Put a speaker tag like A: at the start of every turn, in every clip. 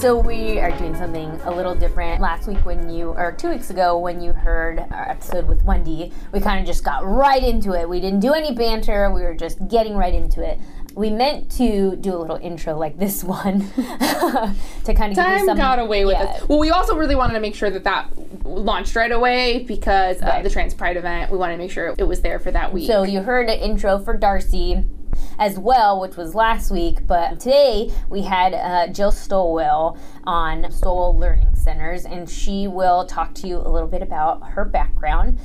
A: So we are doing something a little different. Last week when you or 2 weeks ago when you heard our episode with Wendy, we kind of just got right into it. We didn't do any banter. We were just getting right into it. We meant to do a little intro like this one to kind of
B: Time
A: give you some,
B: got away with
A: yeah.
B: us. Well, we also really wanted to make sure that that launched right away because
A: Right.
B: the Trans Pride event. We wanted to make sure it was there for that week.
A: So you heard an intro for Darcy as well, which was last week. But today we had uh, Jill Stowell on Stowell Learning Centers, and she will talk to you a little bit about her background.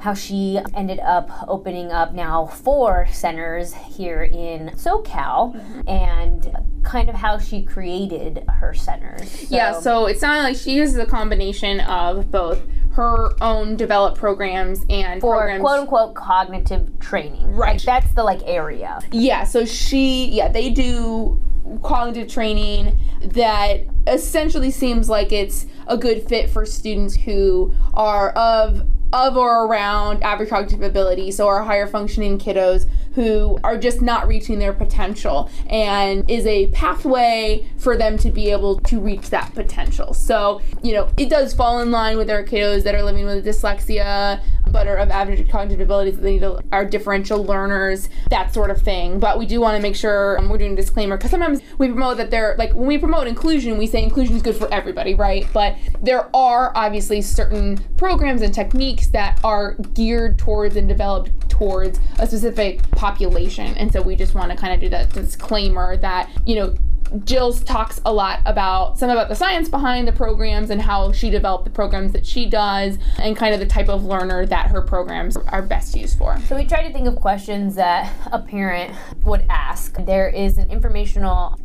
A: How she ended up opening up now four centers here in SoCal, and kind of how she created her centers.
B: Yeah, so it sounded like she uses a combination of both her own developed programs and
A: for
B: programs.
A: quote unquote cognitive training,
B: Right.
A: Like, that's the like area.
B: yeah, so she, yeah, they do cognitive training that essentially seems like it's a good fit for students who are of of or around average cognitive ability, so our higher functioning kiddos who are just not reaching their potential and is a pathway for them to be able to reach that potential. So, you know, it does fall in line with our kiddos that are living with dyslexia, but are of average cognitive abilities that they need to, are differential learners, that sort of thing. But we do want to make sure um, we're doing a disclaimer because sometimes we promote that they're like when we promote inclusion, we say inclusion is good for everybody, right? But there are obviously certain programs and techniques that are geared towards and developed towards a specific population. And so we just want to kind of do that disclaimer that, you know, Jill's talks a lot about some about the science behind the programs and how she developed the programs that she does and kind of the type of learner that her programs are best used for.
A: So we try to think of questions that a parent would ask. There is an informational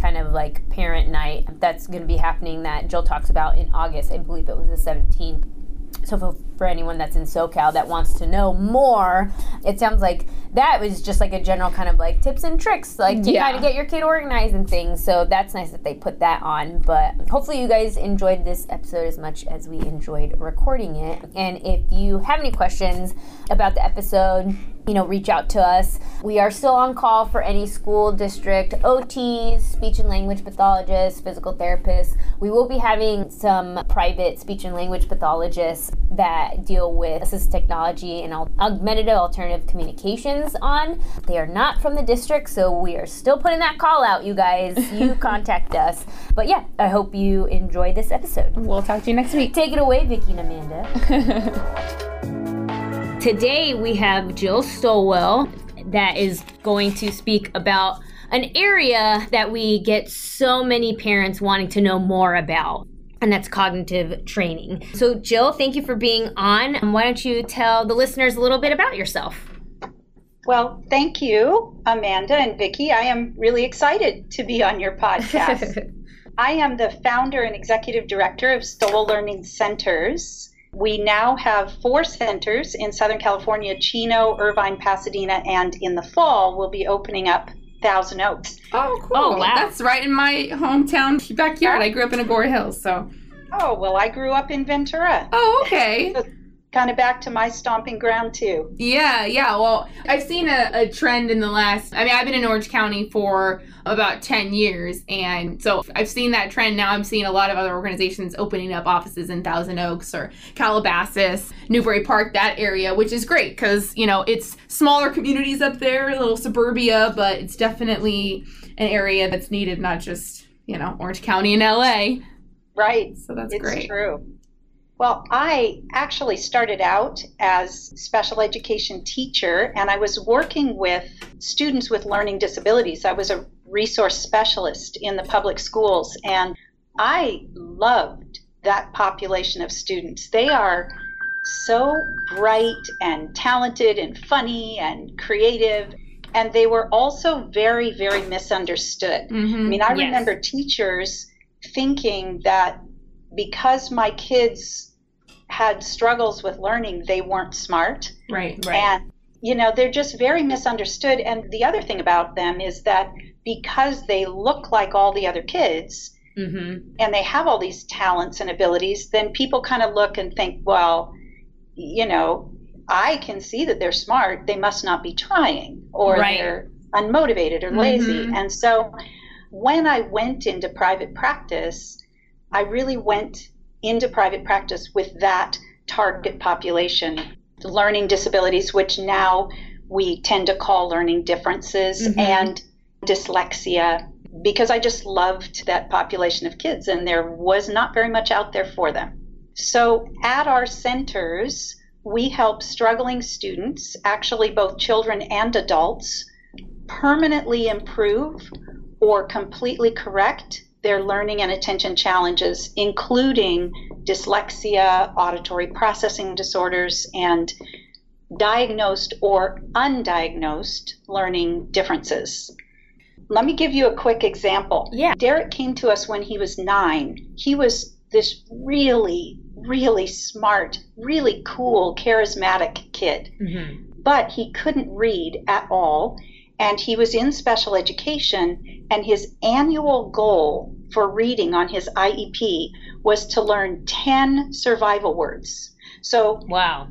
A: kind of like parent night that's going to be happening that Jill talks about in August. I believe it was the 17th. So for, for anyone that's in SoCal that wants to know more, it sounds like that was just like a general kind of like tips and tricks, like to
B: Yeah.
A: kind of get your kid organized and things. So that's nice that they put that on. But hopefully you guys enjoyed this episode as much as we enjoyed recording it. And if you have any questions about the episode, you know, reach out to us. We are still on call for any school district OTs, speech and language pathologists, physical therapists. We will be having some private speech and language pathologists that deal with assistive technology and augmentative alternative communications on. They are not from the district, so we are still putting that call out, you guys. You contact us. But yeah, I hope you enjoy this episode.
B: We'll talk to you next week.
A: Take it away, Vicky and Amanda.
C: Today, we have Jill Stowell that is going to speak about an area that we get so many parents wanting to know more about. And that's cognitive training. So, Jill, thank you for being on. Why don't you tell the listeners a little bit about yourself?
D: Well, thank you, Amanda and Vicki. I am really excited to be on your podcast. I am the founder and executive director of Stowell Learning Centers. We now have four centers in Southern California Chino, Irvine, Pasadena, and in the fall, we'll be opening up Thousand Oaks.
B: Oh, oh cool.
C: Oh, wow.
B: That's right in my hometown backyard. I grew up in Agoura Hills, so.
D: Oh, well, I grew up in Ventura.
B: Oh, okay.
D: Kind of back to my stomping ground, too.
B: Yeah, yeah. Well, I've seen a, a trend in the last. I mean, I've been in Orange County for about 10 years. And so I've seen that trend. Now I'm seeing a lot of other organizations opening up offices in Thousand Oaks or Calabasas, Newbury Park, that area, which is great because, you know, it's smaller communities up there, a little suburbia, but it's definitely an area that's needed, not just, you know, Orange County and LA.
D: Right.
B: So that's
D: it's
B: great.
D: true. Well, I actually started out as special education teacher and I was working with students with learning disabilities. I was a resource specialist in the public schools and I loved that population of students. They are so bright and talented and funny and creative and they were also very very misunderstood.
B: Mhm.
D: I mean, I
C: Yes.
D: remember teachers thinking that because my kids had struggles with learning, they weren't smart.
B: Right.
A: Right.
D: And, you know, they're just very misunderstood. And the other thing about them is that because they look like all the other kids
A: Mm-hmm.
D: and they have all these talents and abilities, then people kind of look and think, well, you know, I can see that they're smart. They must not be trying, or
A: Right.
D: they're unmotivated or lazy.
B: Mhm.
D: And so when I went into private practice, I really went into private practice with that target population, learning disabilities, which now we tend to call learning differences,
A: Mhm.
D: and dyslexia, because I just loved that population of kids and there was not very much out there for them. So at our centers, we help struggling students, actually both children and adults, permanently improve or completely correct their learning and attention challenges, including dyslexia, auditory processing disorders, and diagnosed or undiagnosed learning differences. Let me give you a quick example.
A: Yeah.
D: Derek came to us when he was nine. He was this really, really smart, really cool, charismatic kid
A: Mm-hmm.
D: but he couldn't read at all. And he was in special education, and his annual goal for reading on his IEP was to learn 10 survival words. So
A: Wow.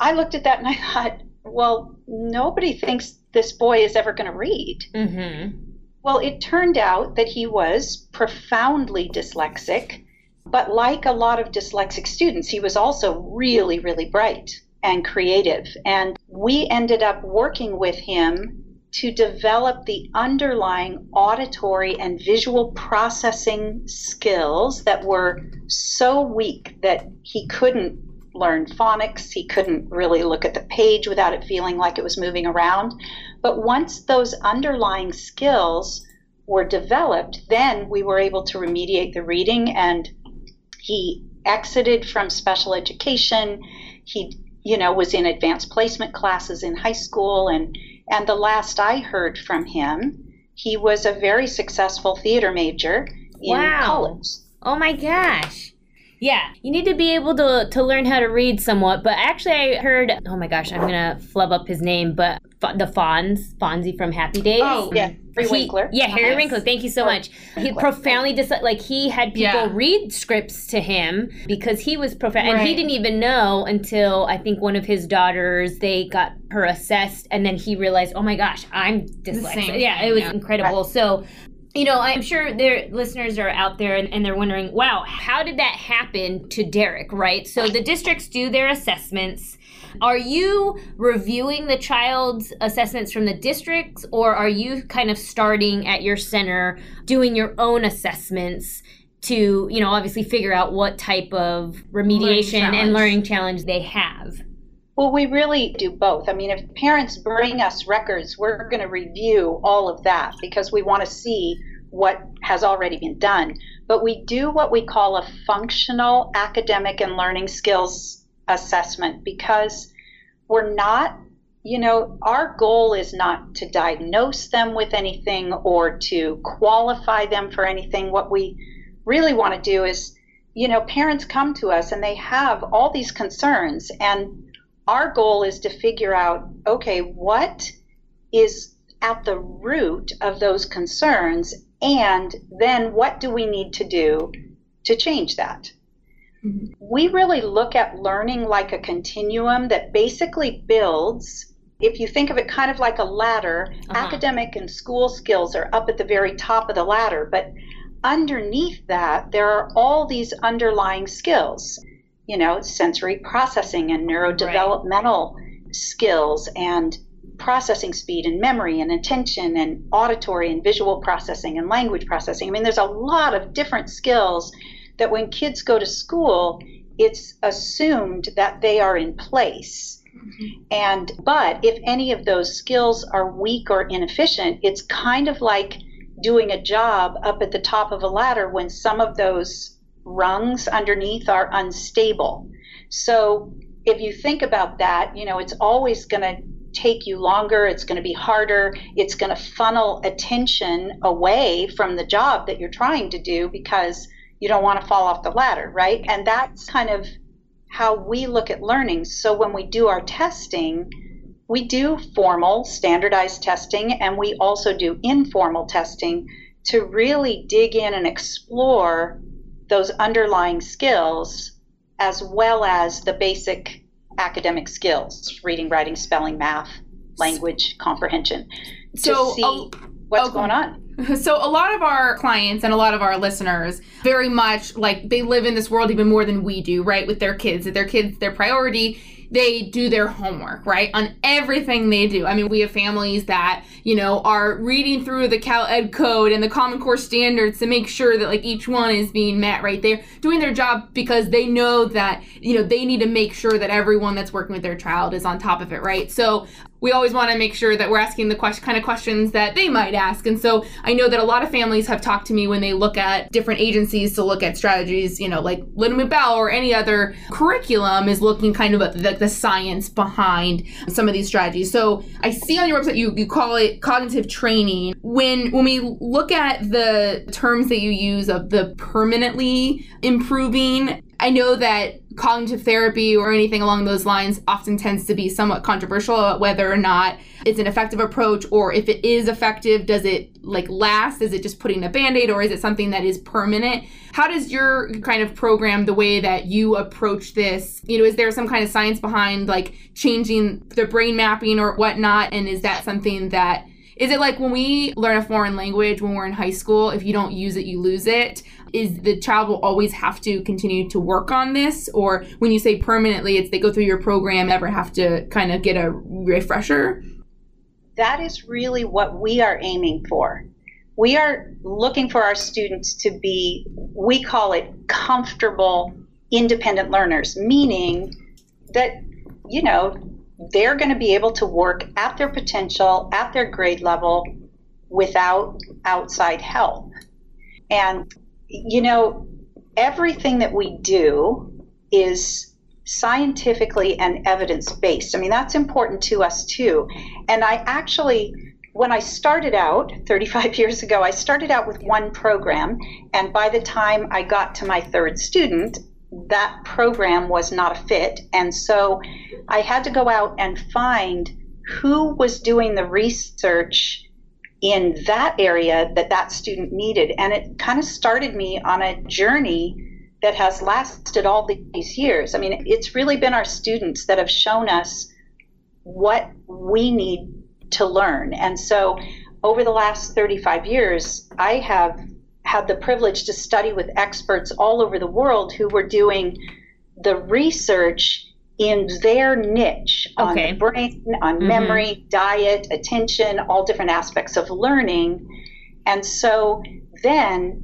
D: I looked at that and I thought, well, nobody thinks this boy is ever going to read.
A: Mm-hmm.
D: Well, it turned out that he was profoundly dyslexic, but like a lot of dyslexic students, he was also really, really bright and creative. And we ended up working with him to develop the underlying auditory and visual processing skills that were so weak that he couldn't learn phonics, he couldn't really look at the page without it feeling like it was moving around. But once those underlying skills were developed, then we were able to remediate the reading and he exited from special education. He, you know, was in advanced placement classes in high school and and the last I heard from him, he was a very successful theater major in
A: Wow.
D: college.
A: Oh my gosh. Yeah, you need to be able to to learn how to read somewhat. But actually, I heard. Oh my gosh, I'm gonna flub up his name, but the Fonz, Fonzie from Happy Days.
B: Oh,
D: Yeah, Harry Winkler.
A: Yeah, Harry
B: Yes.
A: Winkler. Thank you so
D: Or-
A: much. He profoundly dis like he had people
B: Yeah.
A: read scripts to him because he was profound, and he didn't even know until I think one of his daughters they got her assessed, and then he realized, oh my gosh, I'm dyslexic. Yeah, it was
B: yeah.
A: incredible. So. You know, I'm sure their listeners are out there and, and they're wondering, wow, how did that happen to Derek, right? So the districts do their assessments. Are you reviewing the child's assessments from the districts, or are you kind of starting at your center doing your own assessments to, you know, obviously figure out what type of remediation
B: challenge.
A: and learning challenge they have?
D: Well, we really do both. I mean, if parents bring us records, we're going to review all of that because we want to see what has already been done. But we do what we call a functional academic and learning skills assessment because we're not, you know, our goal is not to diagnose them with anything or to qualify them for anything. What we really want to do is, you know, parents come to us and they have all these concerns and our goal is to figure out okay, what is at the root of those concerns, and then what do we need to do to change that? We really look at learning like a continuum that basically builds. If you think of it kind of like a ladder,
A: Uh-huh.
D: academic and school skills are up at the very top of the ladder, but underneath that, there are all these underlying skills you know, sensory processing and neurodevelopmental skills and processing speed and memory and attention and auditory and visual processing and language processing. I mean, there's a lot of different skills that when kids go to school, it's assumed that they are in place. Mm-hmm. And but if any of those skills are weak or inefficient, it's kind of like doing a job up at the top of a ladder when some of those rungs underneath are unstable. So if you think about that, you know, it's always going to take you longer, it's going to be harder, it's going to funnel attention away from the job that you're trying to do because you don't want to fall off the ladder, right? And that's kind of how we look at learning. So when we do our testing, we do formal, standardized testing, and we also do informal testing to really dig in and explore those underlying skills as well as the basic academic skills reading, writing, spelling, math, language comprehension so, to see oh, what's oh, okay. going on.
B: So a lot of our clients and a lot of our listeners very much like they live in this world even more than we do, right? With their kids, that their kids their priority they do their homework, right? On everything they do. I mean, we have families that, you know, are reading through the Cal Ed code and the Common Core standards to make sure that like each one is being met, right? They're doing their job because they know that, you know, they need to make sure that everyone that's working with their child is on top of it, right? So we always want to make sure that we're asking the question, kind of questions that they might ask. And so I know that a lot of families have talked to me when they look at different agencies to look at strategies, you know, like Lindamood-Bell or any other curriculum is looking kind of at the, the science behind some of these strategies. So I see on your website you, you call it cognitive training. When when we look at the terms that you use of the permanently improving I know that cognitive therapy or anything along those lines often tends to be somewhat controversial about whether or not it's an effective approach or if it is effective does it like last? Is it just putting a band-aid or is it something that is permanent? How does your kind of program the way that you approach this you know is there some kind of science behind like changing the brain mapping or whatnot? And is that something that is it like when we learn a foreign language when we're in high school if you don't use it you lose it is the child will always have to continue to work on this? Or when you say permanently it's they go through your program ever have to kind of get a refresher?
D: That is really what we are aiming for. We are looking for our students to be we call it comfortable independent learners meaning that you know they're going to be able to work at their potential at their grade level without outside help. And you know, everything that we do is scientifically and evidence based. I mean, that's important to us too. And I actually, when I started out 35 years ago, I started out with one program. And by the time I got to my third student, that program was not a fit. And so I had to go out and find who was doing the research in that area that that student needed. And it kind of started me on a journey that has lasted all these years. I mean, it's really been our students that have shown us what we need to learn. And so over the last 35 years, I have had the privilege to study with experts all over the world who were doing the research in their niche on okay. the brain, on mm-hmm. memory, diet, attention, all different aspects of learning. And so then,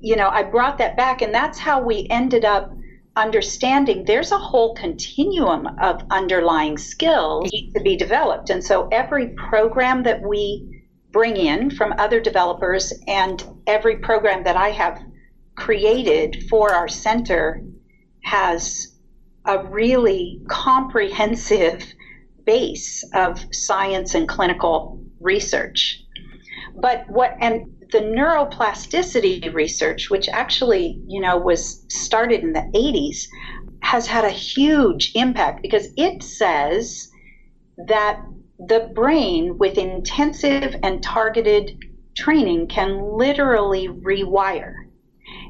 D: you know, I brought that back, and that's how we ended up understanding there's a whole continuum of underlying skills to be developed. And so every program that we bring in from other developers and every program that I have created for our center has a really comprehensive base of science and clinical research. But what and the neuroplasticity research, which actually, you know, was started in the 80s, has had a huge impact because it says that the brain with intensive and targeted training can literally rewire.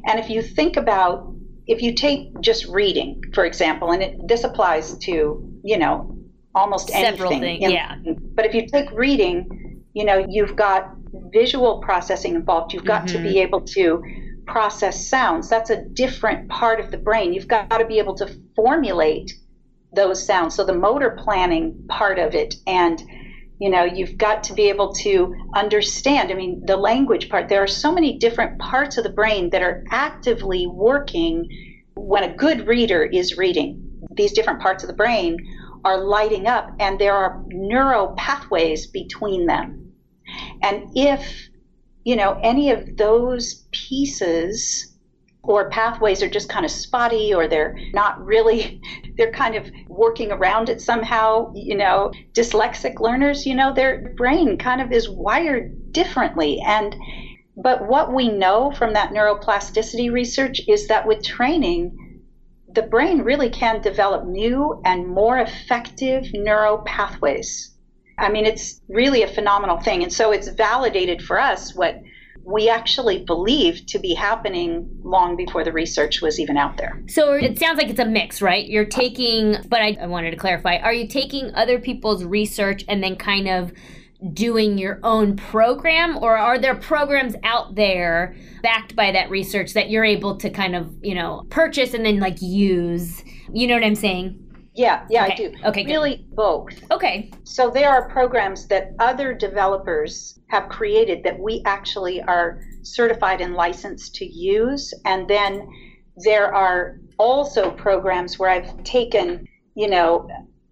D: And if you think about if you take just reading, for example, and it, this applies to, you know, almost
A: Several
D: anything.
A: Things, yeah.
D: But if you take reading, you know, you've got visual processing involved. You've got mm-hmm. to be mm-hmm. able to process sounds. That's a different part of the brain. You've got to be able to formulate those sounds. So the motor planning part of it and you know you've got to be able to understand i mean the language part. There are so many different parts of the brain that are actively working when a good reader is reading. These different parts of the brain are lighting up and there are neural pathways between them. And if you know any of those pieces or pathways are just kind of spotty or they're not really they're kind of working around it somehow you know dyslexic learners you know their brain kind of is wired differently and But what we know from that neuroplasticity research is that with training, the brain really can develop new and more effective neural pathways. I mean, it's really a phenomenal thing. And so it's validated for us what we actually believed to be happening long before the research was even out there.
A: So it sounds like it's a mix, right? You're taking, but I, I wanted to clarify are you taking other people's research and then kind of doing your own program or are there programs out there backed by that research that you're able to kind of you know purchase and then like use you know what i'm saying
D: yeah yeah
A: okay.
D: i do
A: okay
D: really
A: good.
D: both
A: okay
D: so there are programs that other developers have created that we actually are certified and licensed to use and then there are also programs where i've taken you know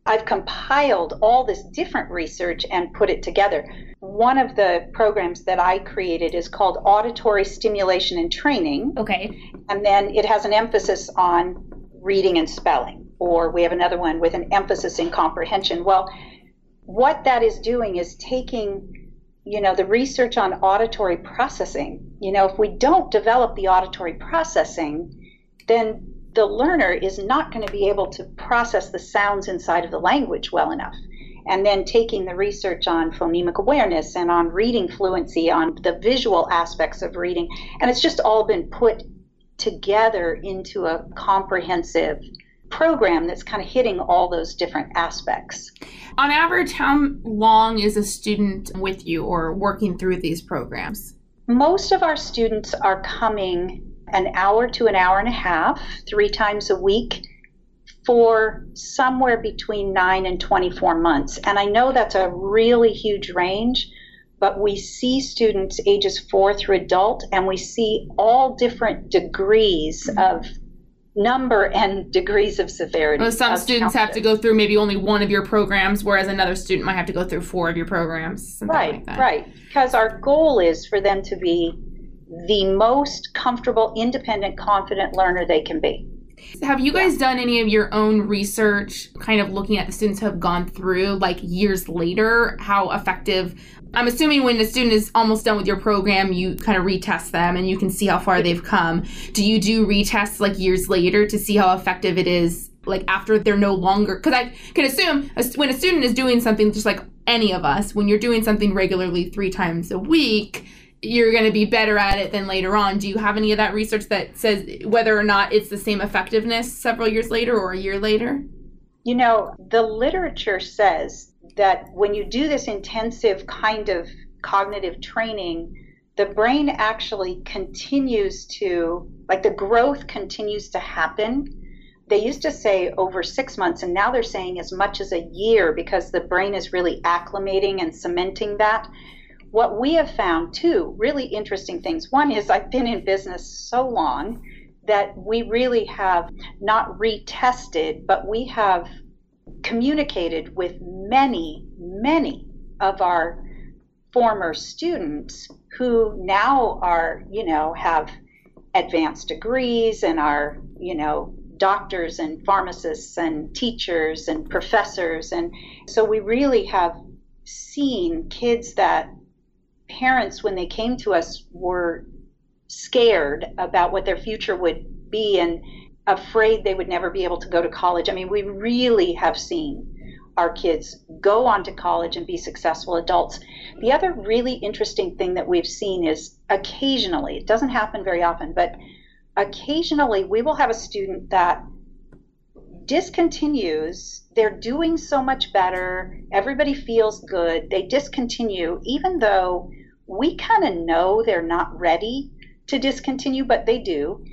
D: I've compiled all this different research and put it together. One of the programs that I created is called Auditory Stimulation and Training.
A: Okay.
D: And then it has an emphasis on reading and spelling. Or we have another one with an emphasis in comprehension. Well, what that is doing is taking, you know, the research on auditory processing. You know, if we don't develop the auditory processing, then the learner is not going to be able to process the sounds inside of the language well enough. And then taking the research on phonemic awareness and on reading fluency, on the visual aspects of reading, and it's just all been put together into a comprehensive program that's kind of hitting all those different aspects.
B: On average, how long is a student with you or working through these programs?
D: Most of our students are coming an hour to an hour and a half, three times a week, for somewhere between 9 and 24 months. And I know that's a really huge range, but we see students ages 4 through adult, and we see all different degrees of number and degrees of severity.
B: Well, some
D: of
B: students have to go through maybe only one of your programs, whereas another student might have to go through four of your programs.
D: Right,
B: like
D: right. Because our goal is for them to be the most comfortable, independent, confident learner they can be.
B: Have you guys done any of your own research, kind of looking at the students who have gone through, like years later, how effective? I'm assuming when a student is almost done with your program, you kind of retest them and you can see how far they've come. Do you do retests like years later to see how effective it is, like after they're no longer? Because I can assume when a student is doing something just like any of us, when you're doing something regularly three times a week, you're going to be better at it than later on. Do you have any of that research that says whether or not it's the same effectiveness several years later or a year later?
D: You know, the literature says that when you do this intensive kind of cognitive training, the brain actually continues to, like the growth continues to happen. They used to say over six months, and now they're saying as much as a year because the brain is really acclimating and cementing that what we have found two really interesting things. One is I've been in business so long that we really have not retested, but we have communicated with many, many of our former students who now are, you know, have advanced degrees and are, you know, doctors and pharmacists and teachers and professors. And so we really have seen kids that parents, when they came to us, were scared about what their future would be and afraid they would never be able to go to college. I mean, we really have seen our kids go on to college and be successful adults. The other really interesting thing that we've seen is occasionally, it doesn't happen very often, but occasionally we will have a student that discontinues. They're doing so much better. Everybody feels good. They discontinue, even though we kind of know they're not ready to discontinue, but they do.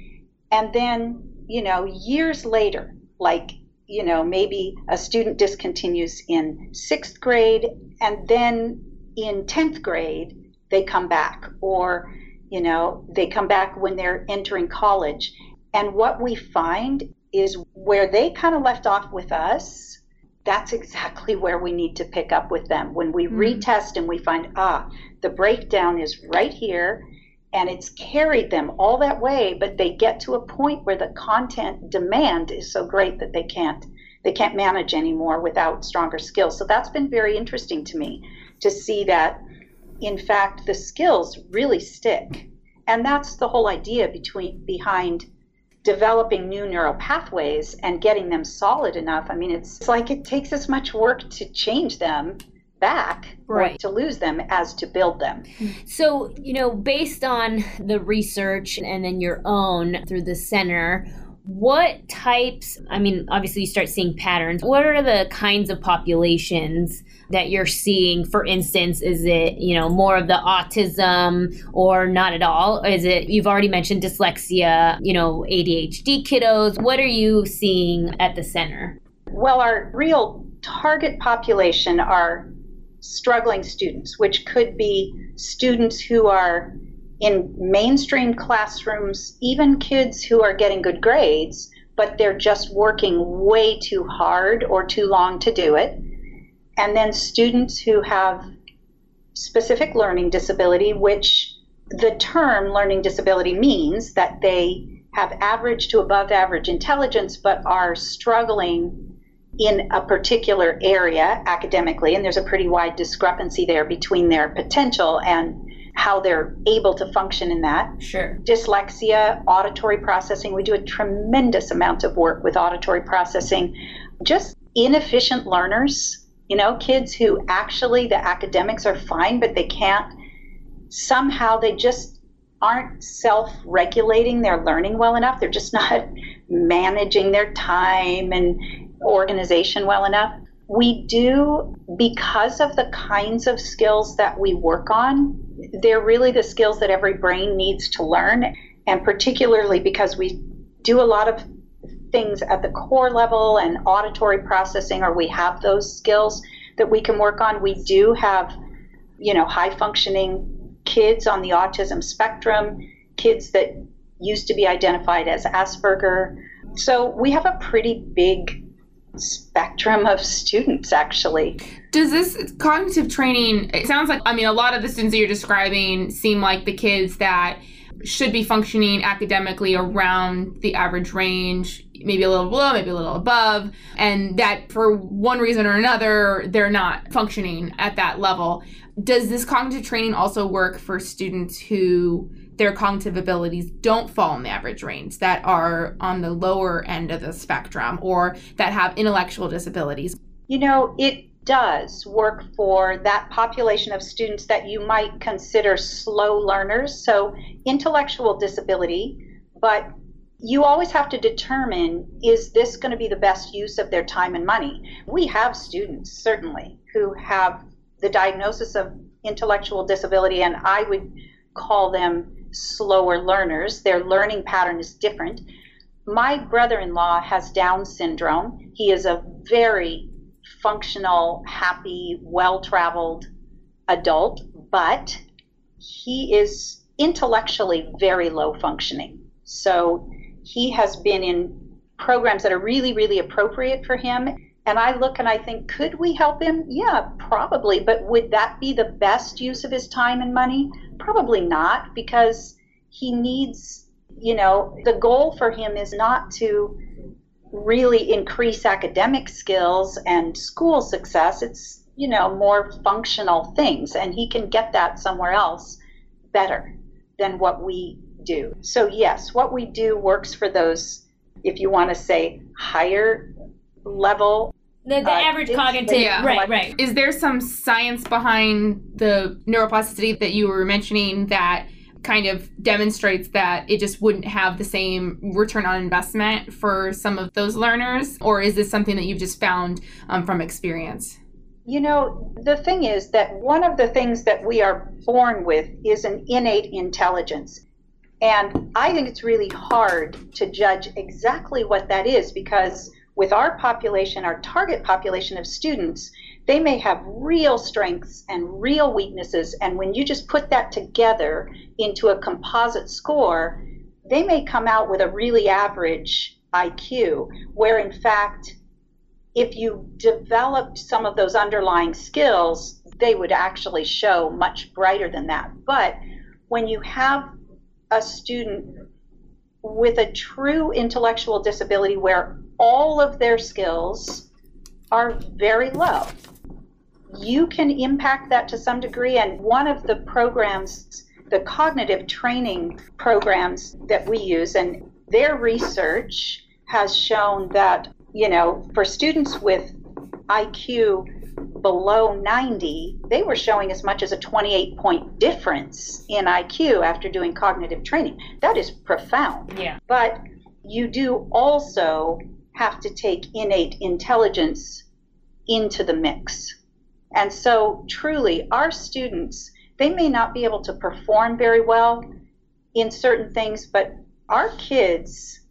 D: And then, you know, years later, like, you know, maybe a student discontinues in sixth grade and then in 10th grade, they come back, or, you know, they come back when they're entering college. And what we find is where they kind of left off with us, that's exactly where we need to pick up with them. When we mm. retest and we find, ah, the breakdown is right here and it's carried them all that way but they get to a point where the content demand is so great that they can't they can't manage anymore without stronger skills so that's been very interesting to me to see that in fact, the skills really stick. And that's the whole idea between behind developing new neural pathways and getting them solid enough. I mean, it's, it's like it takes as much work to change them back
A: right.
D: to lose them as to build them.
A: So, you know, based on the research and then your own through the center, what types, I mean, obviously you start seeing patterns. What are the kinds of populations that you're seeing? For instance, is it, you know, more of the autism or not at all? Is it, you've already mentioned dyslexia, you know, ADHD kiddos. What are you seeing at the center?
D: Well, our real target population are struggling students, which could be students who are in mainstream classrooms, even kids who are getting good grades, but they're just working way too hard or too long to do it. And then students who have specific learning disability, which the term learning disability means that they have average to above average intelligence but are struggling in a particular area academically. And there's a pretty wide discrepancy there between their potential and how they're able to function in that.
A: Sure.
D: Dyslexia, auditory processing. We do a tremendous amount of work with auditory processing. Just inefficient learners, you know, kids who actually the academics are fine, but they can't, somehow they just aren't self regulating their learning well enough. They're just not managing their time and organization well enough. We do, because of the kinds of skills that we work on, they're really the skills that every brain needs to learn. And particularly because we do a lot of things at the core level and auditory processing, or we have those skills that we can work on, we do have, you know, high functioning kids on the autism spectrum, kids that used to be identified as Asperger. So we have a pretty big spectrum of students actually.
B: Does this cognitive training, it sounds like, I mean, a lot of the students that you're describing seem like the kids that should be functioning academically around the average range, maybe a little below, maybe a little above, and that for one reason or another, they're not functioning at that level. Does this cognitive training also work for students who their cognitive abilities don't fall in the average range, that are on the lower end of the spectrum, or that have intellectual disabilities?
D: You know, it does work for that population of students that you might consider slow learners, so intellectual disability, but you always have to determine is this going to be the best use of their time and money? We have students, certainly, who have the diagnosis of intellectual disability, and I would call them slower learners. Their learning pattern is different. My brother in law has Down syndrome. He is a very functional, happy, well traveled adult, but he is intellectually very low functioning. So he has been in programs that are really, really appropriate for him. And I look and I think, could we help him? Yeah, probably. But would that be the best use of his time and money? Probably not, because he needs, you know, the goal for him is not to really increase academic skills and school success. It's, you know, more functional things. And he can get that somewhere else better than what we do. So, yes, what we do works for those, if you want to say, higher level
A: the, the uh, average cognitive, yeah. right, right.
B: Is there some science behind the neuroplasticity that you were mentioning that kind of demonstrates that it just wouldn't have the same return on investment for some of those learners? Or is this something that you've just found um, from experience?
D: You know, the thing is that one of the things that we are born with is an innate intelligence. And I think it's really hard to judge exactly what that is because with our population, our target population of students, they may have real strengths and real weaknesses. And when you just put that together into a composite score, they may come out with a really average IQ, where in fact, if you developed some of those underlying skills, they would actually show much brighter than that. But when you have a student with a true intellectual disability where all of their skills are very low, you can impact that to some degree. And one of the programs, the cognitive training programs that we use, and their research has shown that, you know, for students with IQ below 90, they were showing as much as a 28 point difference in IQ after doing cognitive training. That is profound.
A: Yeah.
D: But you do also have to take innate intelligence into the mix. And so, truly, our students, they may not be able to perform very well in certain things, but our kids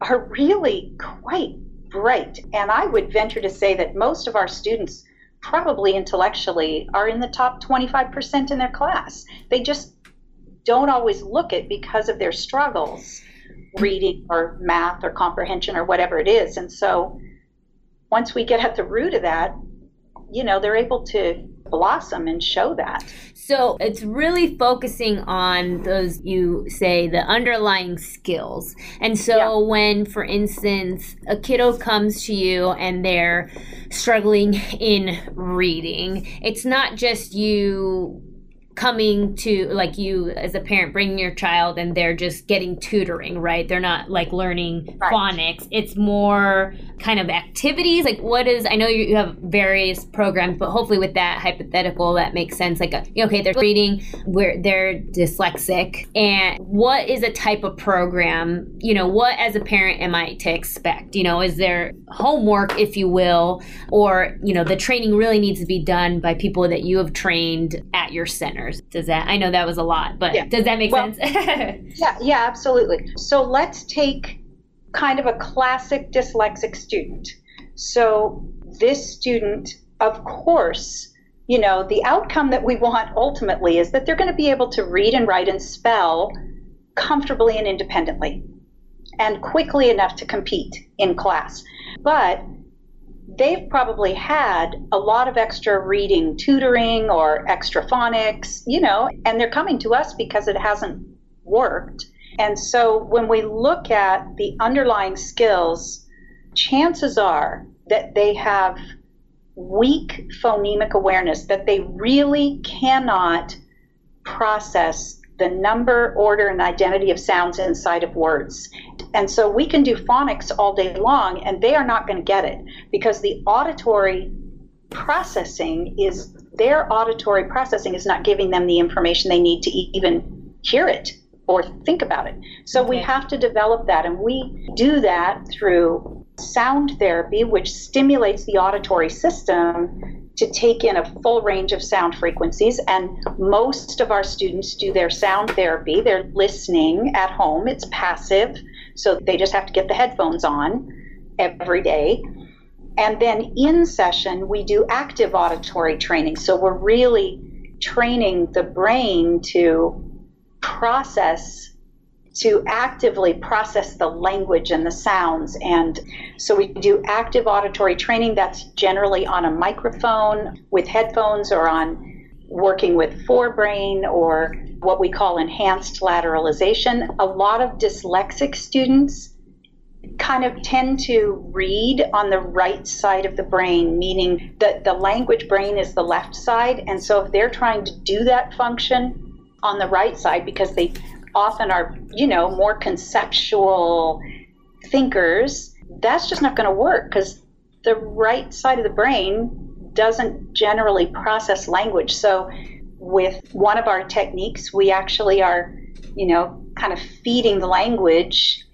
D: are really quite bright. And I would venture to say that most of our students, probably intellectually, are in the top 25% in their class. They just don't always look it because of their struggles, reading or math or comprehension or whatever it is. And so, once we get at the root of that, you know, they're able to blossom and show that.
A: So it's really focusing on those, you say, the underlying skills. And so yeah. when, for instance, a kiddo comes to you and they're struggling in reading, it's not just you coming to like you as a parent bringing your child and they're just getting tutoring right? They're not like learning right. phonics. It's more kind of activities. Like what is i know you have various programs but hopefully with that hypothetical that makes sense. Like uh, okay they're reading where they're dyslexic. And what is a type of program? You know what as a parent am i to expect? You know is there homework if you will? Or you know the training really needs to be done by people that you have trained at your center does that? I know that was a lot, but yeah. does that make well, sense?
D: yeah, yeah, absolutely. So let's take kind of a classic dyslexic student. So this student, of course, you know, the outcome that we want ultimately is that they're going to be able to read and write and spell comfortably and independently and quickly enough to compete in class. But they've probably had a lot of extra reading tutoring or extra phonics, you know, and they're coming to us because it hasn't worked. And so when we look at the underlying skills, chances are that they have weak phonemic awareness, that they really cannot process the number, order, and identity of sounds inside of words. And so we can do phonics all day long, and they are not going to get it because the auditory processing is their auditory processing is not giving them the information they need to even hear it or think about it. So okay. we have to develop that, and we do that through sound therapy, which stimulates the auditory system to take in a full range of sound frequencies. And most of our students do their sound therapy. They're listening at home, it's passive, so they just have to get the headphones on every day. And then in session, we do active auditory training. So we're really training the brain to process to actively process the language and the sounds. And so we do active auditory training that's generally on a microphone with headphones or on working with Forbrain or what we call enhanced lateralization. A lot of dyslexic students kind of tend to read on the right side of the brain, meaning that the language brain is the left side. And so if they're trying to do that function on the right side because they often are, you know, more conceptual thinkers, that's just not going to work because the right side of the brain doesn't generally process language. So, with one of our techniques, we actually are, you know, kind of feeding the language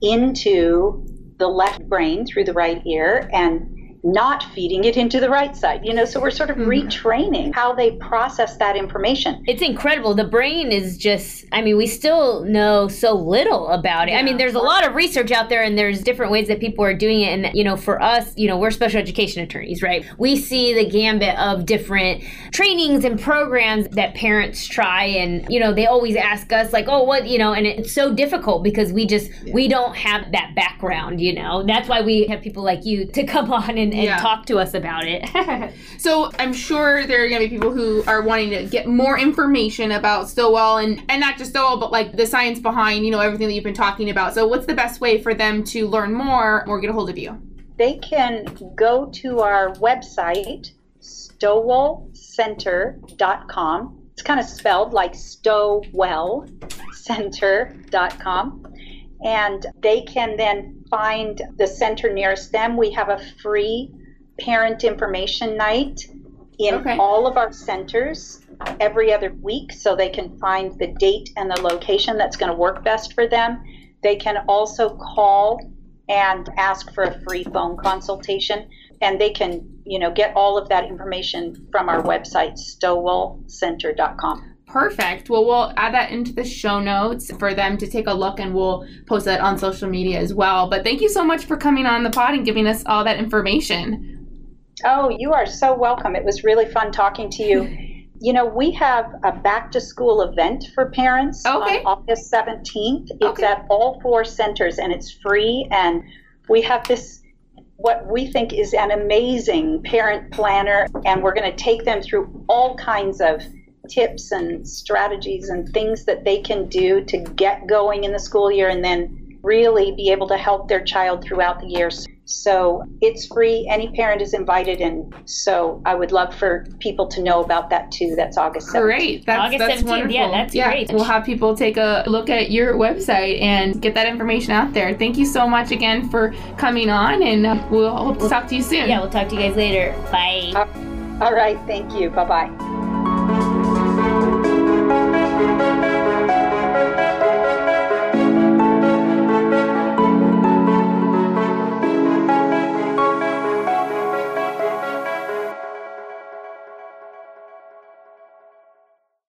D: into the left brain through the right ear and not feeding it into the right side. You know, so we're sort of mm-hmm. retraining how they process that information.
A: It's incredible. The brain is just, I mean, we still know so little about it. Yeah. I mean, there's a lot of research out there and there's different ways that people are doing it. And, you know, for us, you know, we're special education attorneys, right? We see the gambit of different trainings and programs that parents try. And, you know, they always ask us, like, oh, what, you know, and it's so difficult because we just, yeah. we don't have that background, you know? That's why we have people like you to come on and and yeah. talk to us about it.
B: so I'm sure there are going to be people who are wanting to get more information about Stillwell and, and not just Stillwell, but like the science behind, you know, everything that you've been talking about. So what's the best way for them to learn more or get a hold of you?
D: They can go to our website, stowellcenter.com. It's kind of spelled like stowellcenter.com. And they can then find the center nearest them. We have a free parent information night in
B: Okay.
D: all of our centers every other week so they can find the date and the location that's going to work best for them. They can also call and ask for a free phone consultation and they can, you know, get all of that information from our website stowellcenter.com.
B: Perfect. Well, we'll add that into the show notes for them to take a look and we'll post that on social media as well. But thank you so much for coming on the pod and giving us all that information.
D: Oh, you are so welcome. It was really fun talking to you. You know, we have a back to school event for parents
B: Okay.
D: on August 17th. It's
B: Okay.
D: at all four centers and it's free. And we have this, what we think is an amazing parent planner. And we're going to take them through all kinds of tips and strategies and things that they can do to get going in the school year and then really be able to help their child throughout the year. So it's free. Any parent is invited, and so I would love for people to know about that too. That's August 7th.
B: Great. That's,
A: August
B: that's
A: 17th.
B: wonderful.
A: Yeah, that's great.
B: We'll have people take a look at your website and get that information out there. Thank you so much again for coming on, and uh, we'll hope to talk to you soon.
A: Yeah, we'll talk to you guys later. Bye.
D: All right. Thank you. Bye bye. Música